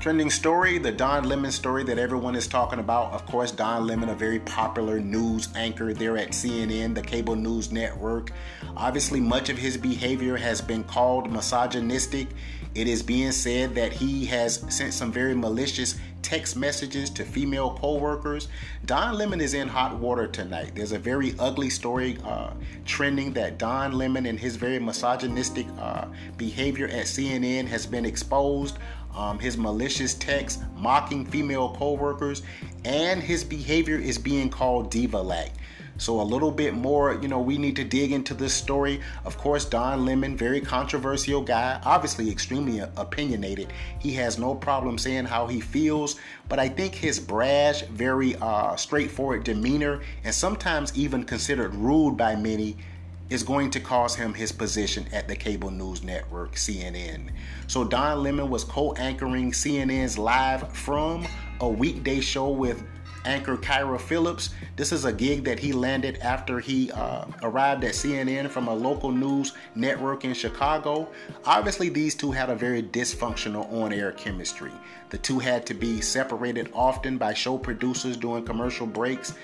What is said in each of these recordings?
Trending story, the Don Lemon story that everyone is talking about. Of course, Don Lemon, a very popular news anchor there at CNN, the cable news network. Obviously, much of his behavior has been called misogynistic. It is being said that he has sent some very malicious text messages to female co-workers. Don Lemon is in hot water tonight. There's a very ugly story uh, trending that Don Lemon and his very misogynistic uh, behavior at CNN has been exposed um, his malicious texts mocking female co-workers, and his behavior is being called diva-like. So a little bit more, you know, we need to dig into this story. Of course, Don Lemon, very controversial guy, obviously extremely opinionated. He has no problem saying how he feels, but I think his brash, very uh, straightforward demeanor, and sometimes even considered rude by many, is going to cost him his position at the cable news network CNN. So Don Lemon was co-anchoring CNN's Live from a weekday show with anchor Kyra Phillips. This is a gig that he landed after he uh, arrived at CNN from a local news network in Chicago. Obviously, these two had a very dysfunctional on air chemistry. The two had to be separated often by show producers during commercial breaks.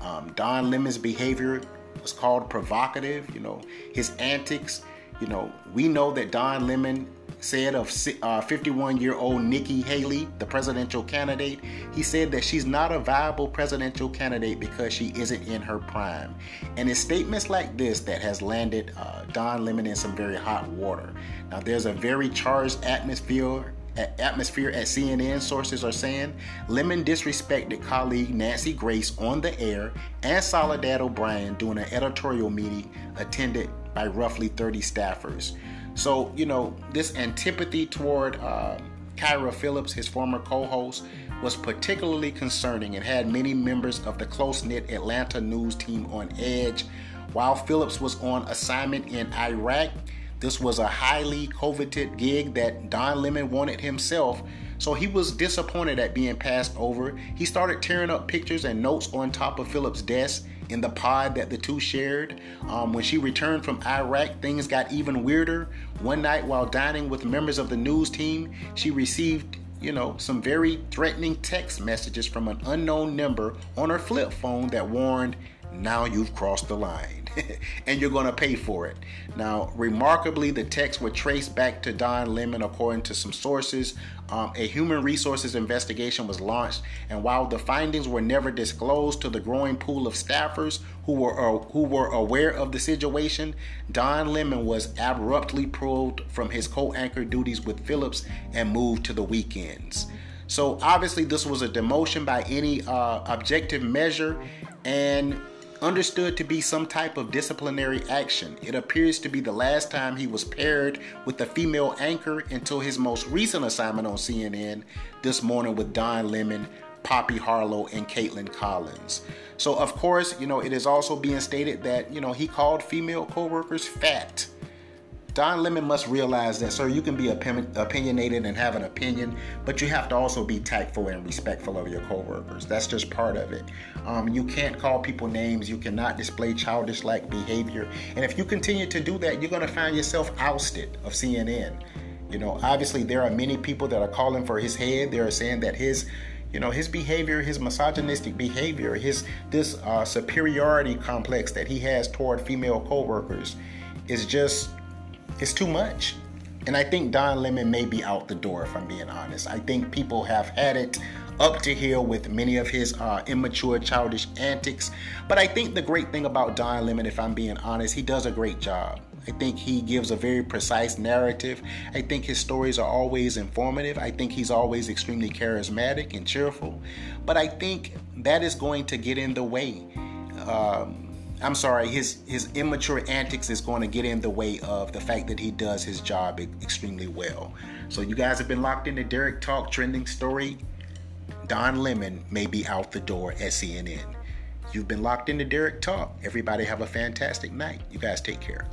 Um, Don Lemon's behavior was called provocative. You know, his antics. You know, we know that Don Lemon said of 51 uh, Nikki Haley, the presidential candidate, he said that she's not a viable presidential candidate because she isn't in her prime. And it's statements like this that has landed uh, Don Lemon in some very hot water. Now, there's a very charged atmosphere atmosphere at CNN, sources are saying Lemon disrespected colleague Nancy Grace on the air and Soledad O'Brien during an editorial meeting attended by roughly 30 staffers. So, you know, this antipathy toward uh, Kyra Phillips, his former co host, was particularly concerning and had many members of the close knit Atlanta news team on edge. While Phillips was on assignment in Iraq, this was a highly coveted gig that Don Lemon wanted himself, so he was disappointed at being passed over. He started tearing up pictures and notes on top of Phillips' desk in the pod that the two shared. Um, when she returned from Iraq, things got even weirder. One night while dining with members of the news team, she received you know, some very threatening text messages from an unknown number on her flip phone that warned, now you've crossed the line. and you're going to pay for it. Now, remarkably, the texts were traced back to Don Lemon, according to some sources. Um, a human resources investigation was launched, and while the findings were never disclosed to the growing pool of staffers who were uh, who were aware of the situation, Don Lemon was abruptly pulled from his co-anchor duties with Phillips and moved to the weekends. So obviously, this was a demotion by any uh, objective measure, and understood to be some type of disciplinary action. It appears to be the last time he was paired with a female anchor until his most recent assignment on CNN this morning with Don Lemon, Poppy Harlow, and Kaitlan Collins. So, of course, you know, it is also being stated that, you know, he called female coworkers fat. Don Lemon must realize that, sir, you can be opinionated and have an opinion, but you have to also be tactful and respectful of your coworkers. That's just part of it. Um, you can't call people names. You cannot display childish-like behavior. And if you continue to do that, you're going to find yourself ousted of CNN. You know, obviously there are many people that are calling for his head. They are saying that his you know his behavior his misogynistic behavior his this uh, superiority complex that he has toward female coworkers is just it's too much. And I think Don Lemon may be out the door, if I'm being honest. I think people have had it up to here with many of his uh, immature, childish antics. But I think the great thing about Don Lemon, if I'm being honest, he does a great job. I think he gives a very precise narrative. I think his stories are always informative. I think he's always extremely charismatic and cheerful. But I think that is going to get in the way. Um, I'm sorry, his his immature antics is going to get in the way of the fact that he does his job extremely well. So you guys have been locked into Derek Talk trending story. Don Lemon may be out the door at CNN. You've been locked into Derek Talk. Everybody have a fantastic night. You guys take care.